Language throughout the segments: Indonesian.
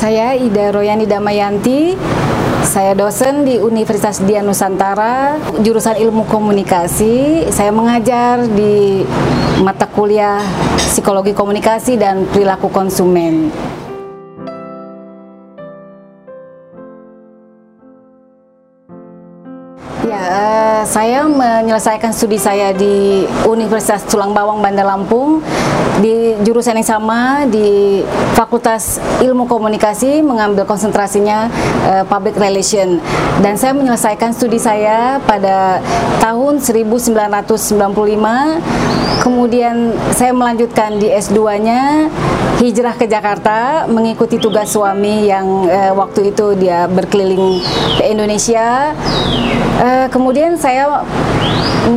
Saya Ida Royani Damayanti, saya dosen di Universitas Dian Nusantara, jurusan Ilmu Komunikasi. Saya mengajar di mata kuliah Psikologi Komunikasi dan Perilaku Konsumen. Ya, uh, saya menyelesaikan studi saya di Universitas Tulang Bawang Bandar Lampung di jurusan yang sama di Fakultas Ilmu Komunikasi mengambil konsentrasinya uh, Public Relation. Dan saya menyelesaikan studi saya pada tahun 1995 kemudian saya melanjutkan di S2-nya hijrah ke Jakarta mengikuti tugas suami yang uh, waktu itu dia berkeliling ke Indonesia. Uh, kemudian saya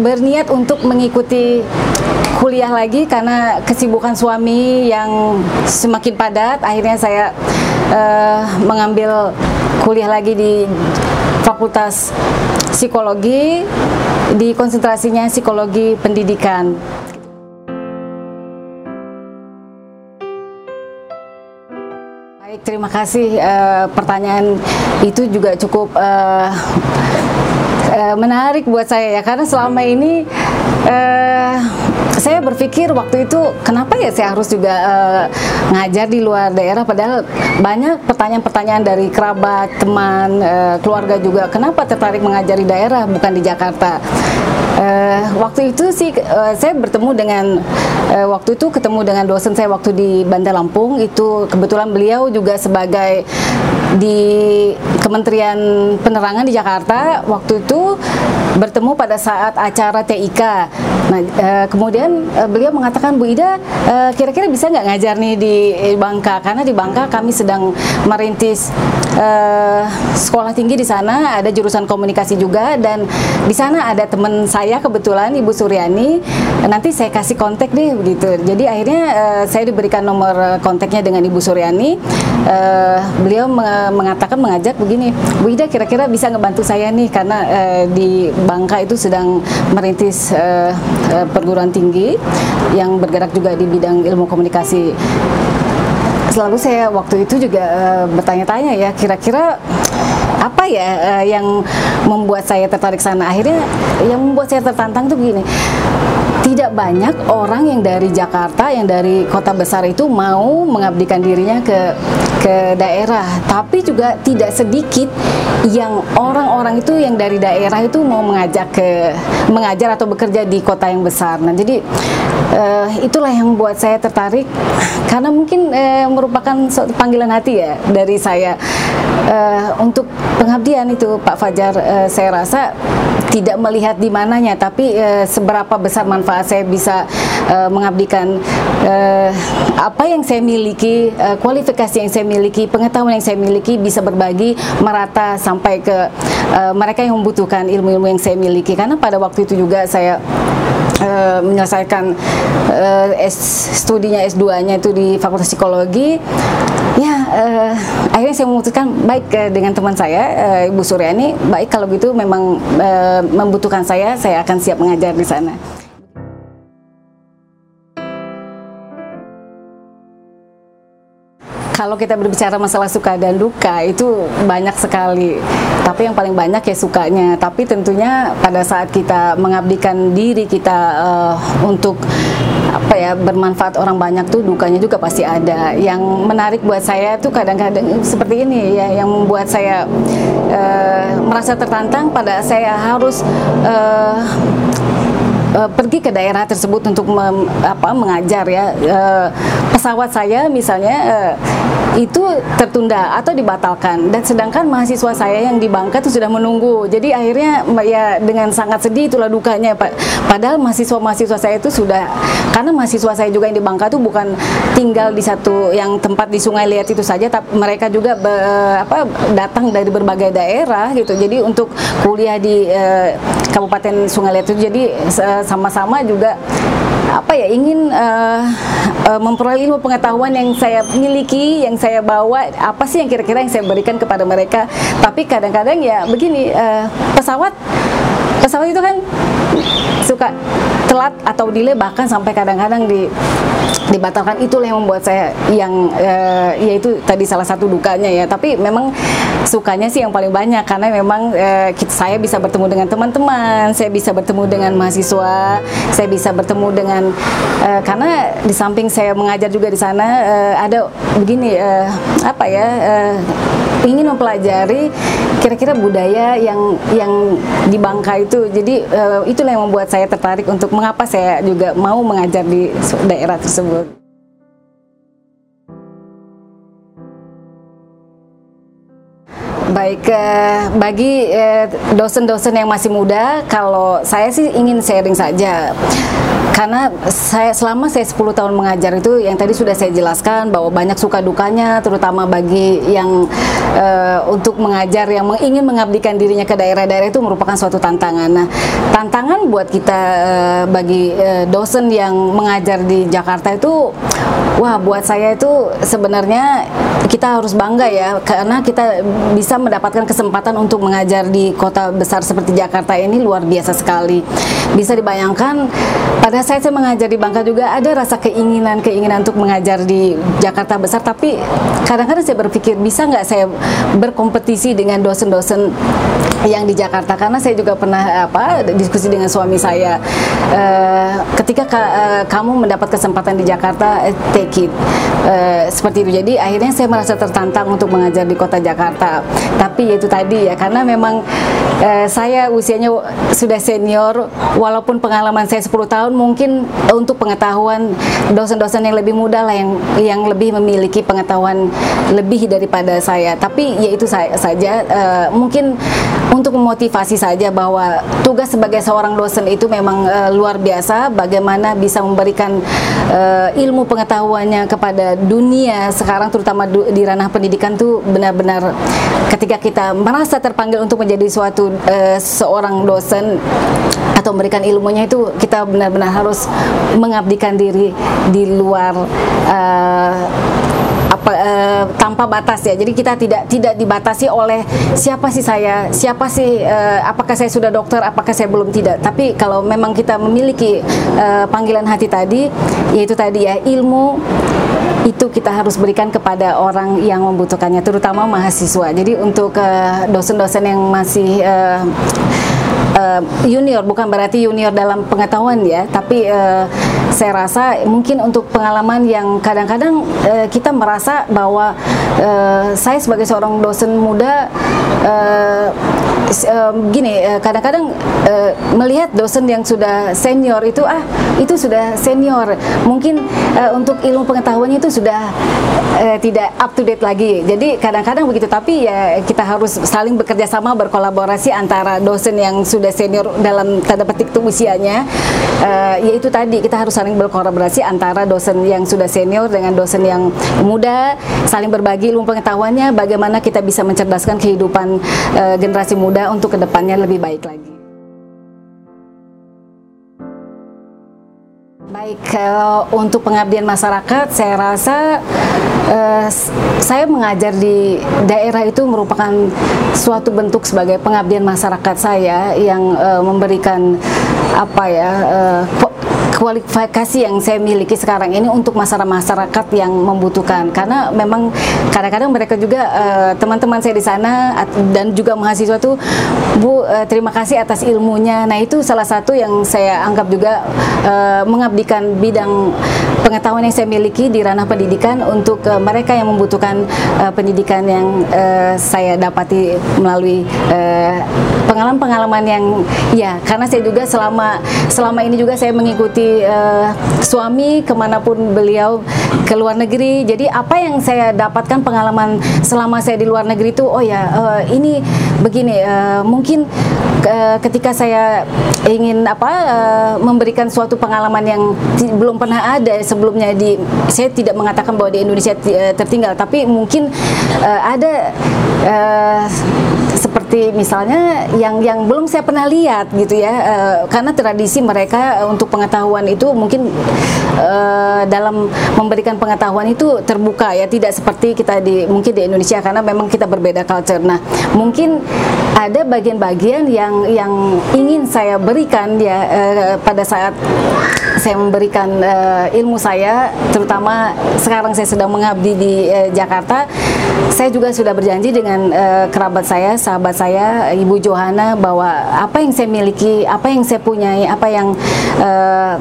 berniat untuk mengikuti kuliah lagi karena kesibukan suami yang semakin padat akhirnya saya uh, mengambil kuliah lagi di Fakultas Psikologi di konsentrasinya psikologi pendidikan. Baik, terima kasih. Uh, pertanyaan itu juga cukup uh, uh, menarik buat saya ya, karena selama ini uh, saya berpikir waktu itu kenapa ya saya harus juga uh, ngajar di luar daerah padahal banyak pertanyaan-pertanyaan dari kerabat, teman, uh, keluarga juga kenapa tertarik mengajar di daerah bukan di Jakarta. Uh, waktu itu sih uh, saya bertemu dengan uh, waktu itu ketemu dengan dosen saya waktu di Bandar Lampung. Itu kebetulan beliau juga sebagai di Kementerian Penerangan di Jakarta. Waktu itu bertemu pada saat acara TIK. Nah, uh, kemudian uh, beliau mengatakan Bu Ida kira-kira bisa nggak ngajar nih di Bangka? Karena di Bangka kami sedang merintis uh, sekolah tinggi di sana. Ada jurusan komunikasi juga. Dan di sana ada teman saya kebetulan Ibu Suryani nanti saya kasih kontak deh begitu. Jadi akhirnya uh, saya diberikan nomor kontaknya dengan Ibu Suryani. Uh, beliau mengatakan mengajak begini, Bu Ida kira-kira bisa ngebantu saya nih karena uh, di Bangka itu sedang merintis uh, uh, perguruan tinggi yang bergerak juga di bidang ilmu komunikasi selalu saya waktu itu juga uh, bertanya-tanya ya kira-kira apa ya uh, yang membuat saya tertarik sana? Akhirnya yang membuat saya tertantang tuh begini tidak banyak orang yang dari Jakarta yang dari kota besar itu mau mengabdikan dirinya ke ke daerah. Tapi juga tidak sedikit yang orang-orang itu yang dari daerah itu mau mengajak ke mengajar atau bekerja di kota yang besar. Nah jadi uh, itulah yang membuat saya tertarik. Karena mungkin uh, merupakan panggilan hati ya dari saya. Uh, untuk pengabdian itu Pak Fajar uh, saya rasa tidak melihat di mananya tapi uh, seberapa besar manfaat saya bisa uh, mengabdikan uh, apa yang saya miliki uh, kualifikasi yang saya miliki pengetahuan yang saya miliki bisa berbagi merata sampai ke uh, mereka yang membutuhkan ilmu-ilmu yang saya miliki. Karena pada waktu itu juga saya uh, menyelesaikan uh, S, studinya S2-nya itu di Fakultas Psikologi. Ya uh, akhirnya saya memutuskan baik uh, dengan teman saya uh, Ibu Suryani baik kalau gitu memang uh, membutuhkan saya saya akan siap mengajar di sana kalau kita berbicara masalah suka dan duka itu banyak sekali. Tapi yang paling banyak ya sukanya. Tapi tentunya pada saat kita mengabdikan diri kita uh, untuk apa ya bermanfaat orang banyak tuh dukanya juga pasti ada. Yang menarik buat saya tuh kadang-kadang seperti ini ya yang membuat saya uh, merasa tertantang pada saya harus uh, uh, pergi ke daerah tersebut untuk mem, apa mengajar ya. Uh, pesawat saya misalnya uh, itu tertunda atau dibatalkan. Dan sedangkan mahasiswa saya yang di Bangka itu sudah menunggu. Jadi akhirnya ya dengan sangat sedih itulah dukanya Pak. Padahal mahasiswa-mahasiswa saya itu sudah karena mahasiswa saya juga yang di Bangka itu bukan tinggal di satu yang tempat di Sungai Liat itu saja tapi mereka juga be, apa datang dari berbagai daerah gitu. Jadi untuk kuliah di uh, Kabupaten Sungai Liat itu jadi sama-sama juga apa ya ingin uh, uh, memperoleh ilmu pengetahuan yang saya miliki yang saya bawa apa sih yang kira-kira yang saya berikan kepada mereka? Tapi kadang-kadang ya begini uh, pesawat pesawat itu kan suka telat atau delay bahkan sampai kadang-kadang di dibatalkan. Itulah yang membuat saya yang uh, yaitu tadi salah satu dukanya ya. Tapi memang sukanya sih yang paling banyak karena memang uh, saya bisa bertemu dengan teman-teman saya bisa bertemu dengan mahasiswa saya bisa bertemu dengan uh, karena di samping saya mengajar juga di sana uh, ada begini uh, apa ya uh, ingin mempelajari kira-kira budaya yang yang di Bangka itu. Jadi uh, itulah yang membuat saya tertarik untuk mengapa saya juga mau mengajar di daerah tersebut Baik, uh, bagi dosen-dosen uh, yang masih muda, kalau saya sih ingin sharing saja karena saya selama saya 10 tahun mengajar itu yang tadi sudah saya jelaskan bahwa banyak suka dukanya terutama bagi yang uh, untuk mengajar yang ingin mengabdikan dirinya ke daerah-daerah itu merupakan suatu tantangan. Nah, tantangan buat kita uh, bagi dosen yang mengajar di Jakarta itu wah buat saya itu sebenarnya kita harus bangga ya karena kita bisa mendapatkan kesempatan untuk mengajar di kota besar seperti Jakarta ini luar biasa sekali. Bisa dibayangkan pada saya saya mengajar di Bangka juga ada rasa keinginan-keinginan untuk mengajar di Jakarta besar, tapi kadang-kadang saya berpikir bisa nggak saya berkompetisi dengan dosen-dosen yang di Jakarta? Karena saya juga pernah apa diskusi dengan suami saya. Uh, ketika ka, uh, kamu mendapat kesempatan di Jakarta uh, take it. Uh, seperti itu. Jadi akhirnya saya merasa tertantang untuk mengajar di kota Jakarta tapi itu tadi ya karena memang uh, saya usianya sudah senior walaupun pengalaman saya 10 tahun mungkin untuk pengetahuan dosen-dosen yang lebih muda lah yang yang lebih memiliki pengetahuan lebih daripada saya. Tapi ya itu saya saja uh, mungkin untuk memotivasi saja bahwa tugas sebagai seorang dosen itu memang uh, luar biasa. Bagaimana bisa memberikan uh, ilmu pengetahuannya kepada dunia sekarang terutama di ranah pendidikan tuh benar-benar ketika kita merasa terpanggil untuk menjadi suatu uh, seorang dosen atau memberikan ilmunya itu kita benar-benar harus mengabdikan diri di luar apa uh, tanpa batas ya. Jadi kita tidak tidak dibatasi oleh siapa sih saya, siapa sih uh, apakah saya sudah dokter, apakah saya belum tidak. Tapi kalau memang kita memiliki uh, panggilan hati tadi, yaitu tadi ya ilmu itu kita harus berikan kepada orang yang membutuhkannya, terutama mahasiswa. Jadi untuk dosen-dosen uh, yang masih uh, junior bukan berarti junior dalam pengetahuan ya tapi uh, saya rasa mungkin untuk pengalaman yang kadang-kadang uh, kita merasa bahwa uh, saya sebagai seorang dosen muda uh, uh, gini kadang-kadang uh, melihat dosen yang sudah senior itu ah itu sudah senior. Mungkin uh, untuk ilmu pengetahuannya itu sudah uh, tidak up to date lagi. Jadi kadang-kadang begitu tapi ya kita harus saling bekerja sama berkolaborasi antara dosen yang sudah senior dalam tanda petik itu usianya. Uh, yaitu tadi kita harus saling berkolaborasi antara dosen yang sudah senior dengan dosen yang muda, saling berbagi ilmu pengetahuannya, bagaimana kita bisa mencerdaskan kehidupan uh, generasi muda untuk ke depannya lebih baik lagi. Baik, kalau untuk pengabdian masyarakat, saya rasa uh, saya mengajar di daerah itu merupakan suatu bentuk sebagai pengabdian masyarakat saya yang uh, memberikan apa ya uh, kualifikasi yang saya miliki sekarang ini untuk masyarakat-masyarakat yang membutuhkan karena memang kadang-kadang mereka juga eh, teman-teman uh, saya di sana dan juga mahasiswa tuh Bu uh, terima kasih atas ilmunya. Nah, itu salah satu yang saya anggap juga uh, mengabdikan bidang pengetahuan yang saya miliki di ranah pendidikan untuk uh, mereka yang membutuhkan uh, pendidikan yang uh, saya dapati melalui pengalaman-pengalaman uh, yang ya karena saya juga selama selama ini juga saya mengikuti uh, suami ke mana pun beliau ke luar negeri. Jadi apa yang saya dapatkan pengalaman selama saya di luar negeri itu, oh ya uh, ini begini, uh, mungkin uh, ketika saya ingin apa uh, memberikan suatu pengalaman yang belum pernah ada sebelumnya di, saya tidak mengatakan bahwa di Indonesia tertinggal, tapi mungkin uh, ada uh, seperti misalnya yang yang belum saya pernah lihat gitu ya uh, karena tradisi mereka untuk pengetahuan itu mungkin uh, dalam memberikan pengetahuan itu terbuka ya tidak seperti kita di mungkin di Indonesia karena memang kita berbeda culture. Nah, mungkin ada bagian-bagian yang yang ingin saya berikan ya uh, pada saat saya memberikan uh, ilmu saya terutama sekarang saya sedang mengabdi di uh, Jakarta. Saya juga sudah berjanji dengan uh, kerabat saya, sahabat saya, Ibu Johana bahwa apa yang saya miliki, apa yang saya punyai, apa yang uh,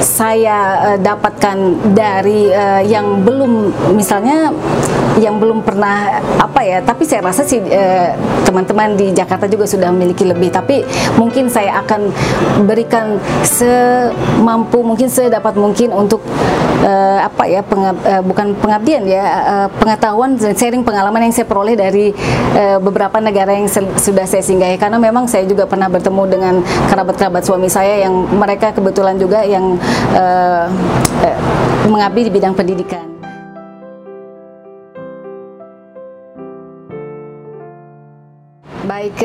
saya uh, dapatkan dari uh, yang belum misalnya yang belum pernah apa ya tapi saya rasa sih teman-teman uh, di Jakarta juga sudah memiliki lebih. Tapi mungkin saya akan berikan semampu mungkin sedapat mungkin untuk uh, apa ya pengab, uh, bukan pengabdian ya uh, pengetahuan sharing pengalaman yang saya peroleh dari uh, beberapa negara yang sudah saya singgahi karena memang saya juga pernah bertemu dengan kerabat-kerabat suami saya yang mereka kebetulan juga yang uh, uh, mengabdi di bidang pendidikan. Baik,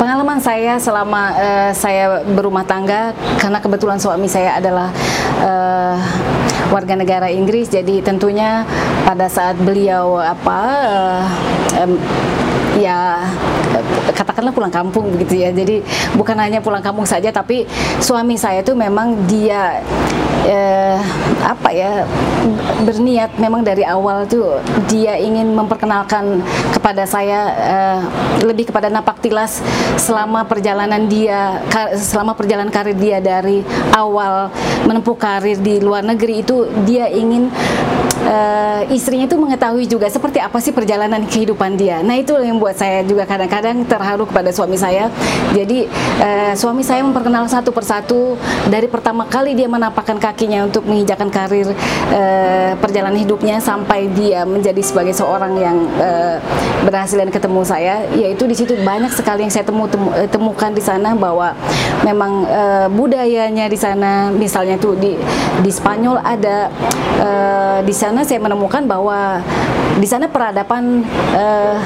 pengalaman saya selama saya berumah tangga karena kebetulan suami saya adalah warga negara Inggris, jadi tentunya pada saat beliau apa uh, um, ya katakanlah pulang kampung begitu ya. Jadi bukan hanya pulang kampung saja tapi suami saya itu memang dia eh, apa ya berniat memang dari awal tuh dia ingin memperkenalkan kepada saya eh, lebih kepada napak tilas selama perjalanan dia selama perjalanan karir dia dari awal menempuh karir di luar negeri itu dia ingin uh, istrinya itu mengetahui juga seperti apa sih perjalanan kehidupan dia. Nah itu yang buat saya juga kadang-kadang terharu kepada suami saya. Jadi uh, suami saya memperkenalkan satu persatu dari pertama kali dia menapakkan kakinya untuk menginjakan karir uh, perjalanan hidupnya sampai dia menjadi sebagai seorang yang uh, berhasil dan ketemu saya. Yaitu di situ banyak sekali yang saya temu, temu temukan di sana bahwa memang uh, budayanya di sana misalnya tuh di di Spanyol ada uh, di sana sana saya menemukan bahwa di sana peradaban uh,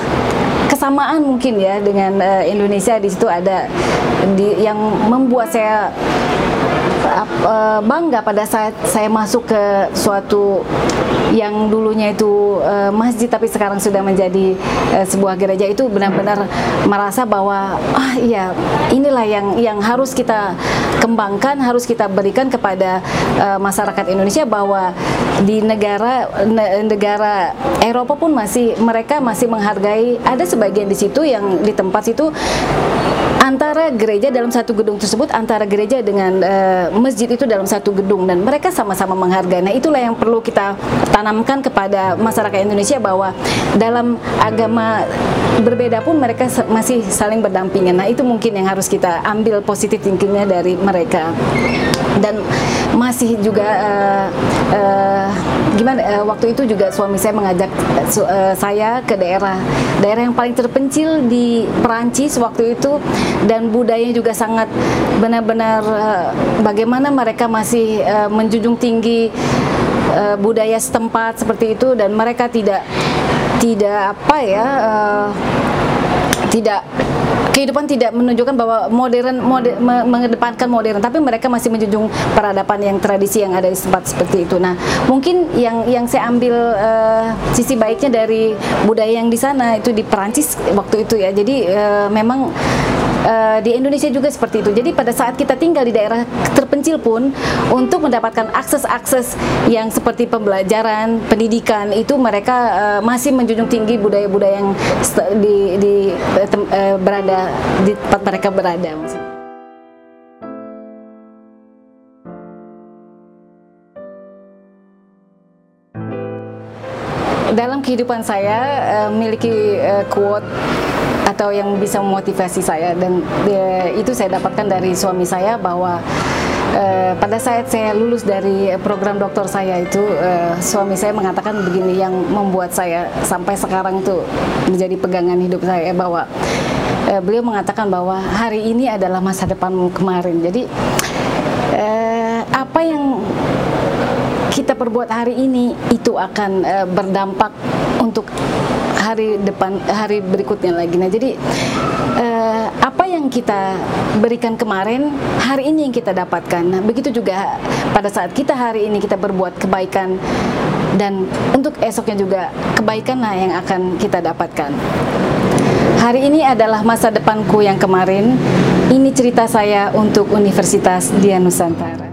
kesamaan mungkin ya dengan uh, Indonesia. Di situ ada di, yang membuat saya uh, bangga pada saat saya masuk ke suatu yang dulunya itu masjid tapi sekarang sudah menjadi sebuah gereja. Itu benar-benar merasa bahwa ah iya inilah yang yang harus kita kembangkan harus kita berikan kepada masyarakat Indonesia bahwa di negara negara Eropa pun masih mereka masih menghargai ada sebagian di situ yang di tempat situ antara gereja dalam satu gedung tersebut antara gereja dengan uh, masjid itu dalam satu gedung dan mereka sama-sama menghargai. Nah, itulah yang perlu kita tanamkan kepada masyarakat Indonesia bahwa dalam agama berbeda pun mereka masih saling berdampingan. Nah, itu mungkin yang harus kita ambil positif thinkingnya dari mereka. Dan masih juga uh, uh, gimana? Uh, waktu itu juga suami saya mengajak uh, saya ke daerah. Daerah yang paling terpencil di Perancis waktu itu. Dan budayanya juga sangat benar-benar uh, bagaimana mereka masih uh, menjunjung tinggi uh, budaya setempat seperti itu. Dan mereka tidak tidak apa ya uh, tidak kehidupan tidak menunjukkan bahwa modern moder, mengedepankan modern tapi mereka masih menjunjung peradaban yang tradisi yang ada di tempat seperti itu. Nah, mungkin yang yang saya ambil uh, sisi baiknya dari budaya yang di sana itu di Perancis waktu itu ya. Jadi uh, memang uh, di Indonesia juga seperti itu. Jadi pada saat kita tinggal di daerah terpencil pun untuk mendapatkan akses-akses yang seperti pembelajaran, pendidikan itu mereka uh, masih menjunjung tinggi budaya-budaya yang di, di uh, berada di tempat mereka berada. Dalam kehidupan saya uh, memiliki uh, quote atau yang bisa memotivasi saya. Dan uh, itu saya dapatkan dari suami saya bahwa uh, pada saat saya lulus dari program dokter saya itu uh, suami saya mengatakan begini yang membuat saya sampai sekarang tuh menjadi pegangan hidup saya bahwa beliau mengatakan bahwa hari ini adalah masa depanmu kemarin. Jadi apa yang kita perbuat hari ini itu akan berdampak untuk hari depan hari berikutnya lagi. Nah, jadi uh, apa yang kita berikan kemarin hari ini yang kita dapatkan. Nah, begitu juga pada saat kita hari ini kita berbuat kebaikan dan untuk esoknya juga kebaikan lah yang akan kita dapatkan. Hari ini adalah masa depanku yang kemarin. Ini cerita saya untuk Universitas Dian Nusantara.